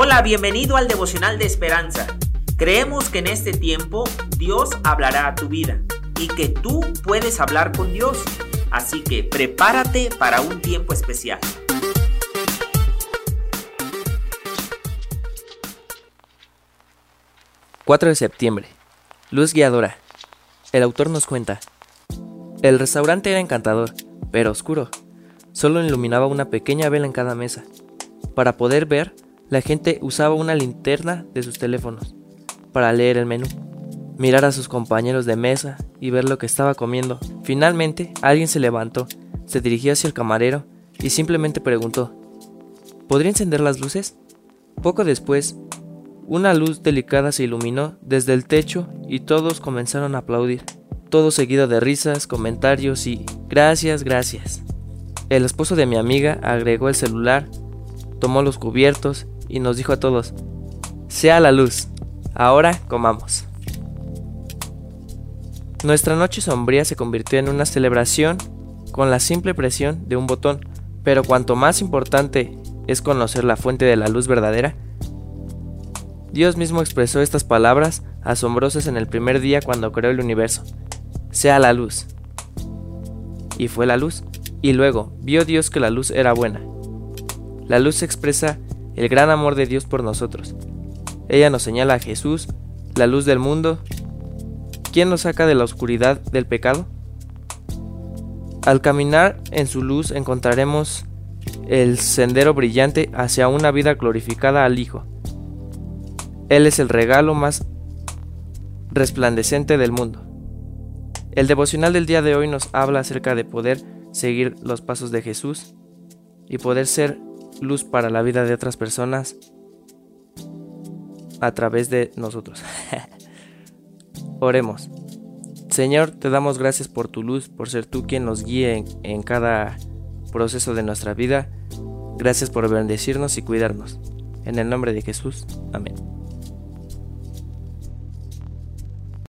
Hola, bienvenido al devocional de esperanza. Creemos que en este tiempo Dios hablará a tu vida y que tú puedes hablar con Dios. Así que prepárate para un tiempo especial. ...4 de septiembre... Luz guiadora. El autor nos cuenta. El restaurante era encantador, pero oscuro. Solo iluminaba una pequeña vela en cada mesa. Para poder ver, la gente usaba una linterna de sus teléfonos para leer el menú, mirar a sus compañeros de mesa y ver lo que estaba comiendo. Finalmente, alguien se levantó, se dirigió hacia el camarero y simplemente preguntó, ¿Podría encender las luces? Poco después, una luz delicada se iluminó desde el techo y todos comenzaron a aplaudir, todo seguido de risas, comentarios y gracias, gracias. El esposo de mi amiga agregó el celular, tomó los cubiertos y nos dijo a todos, sea la luz, ahora comamos. Nuestra noche sombría se convirtió en una celebración con la simple presión de un botón, pero cuanto más importante es conocer la fuente de la luz verdadera, Dios mismo expresó estas palabras asombrosas en el primer día cuando creó el universo. Sea la luz. Y fue la luz. Y luego vio Dios que la luz era buena. La luz expresa el gran amor de Dios por nosotros. Ella nos señala a Jesús, la luz del mundo. ¿Quién nos saca de la oscuridad del pecado? Al caminar en su luz encontraremos el sendero brillante hacia una vida glorificada al Hijo. Él es el regalo más resplandecente del mundo. El devocional del día de hoy nos habla acerca de poder seguir los pasos de Jesús y poder ser luz para la vida de otras personas a través de nosotros. Oremos. Señor, te damos gracias por tu luz, por ser tú quien nos guíe en, cada proceso de nuestra vida. Gracias por bendecirnos y cuidarnos. En el nombre de Jesús. Amén.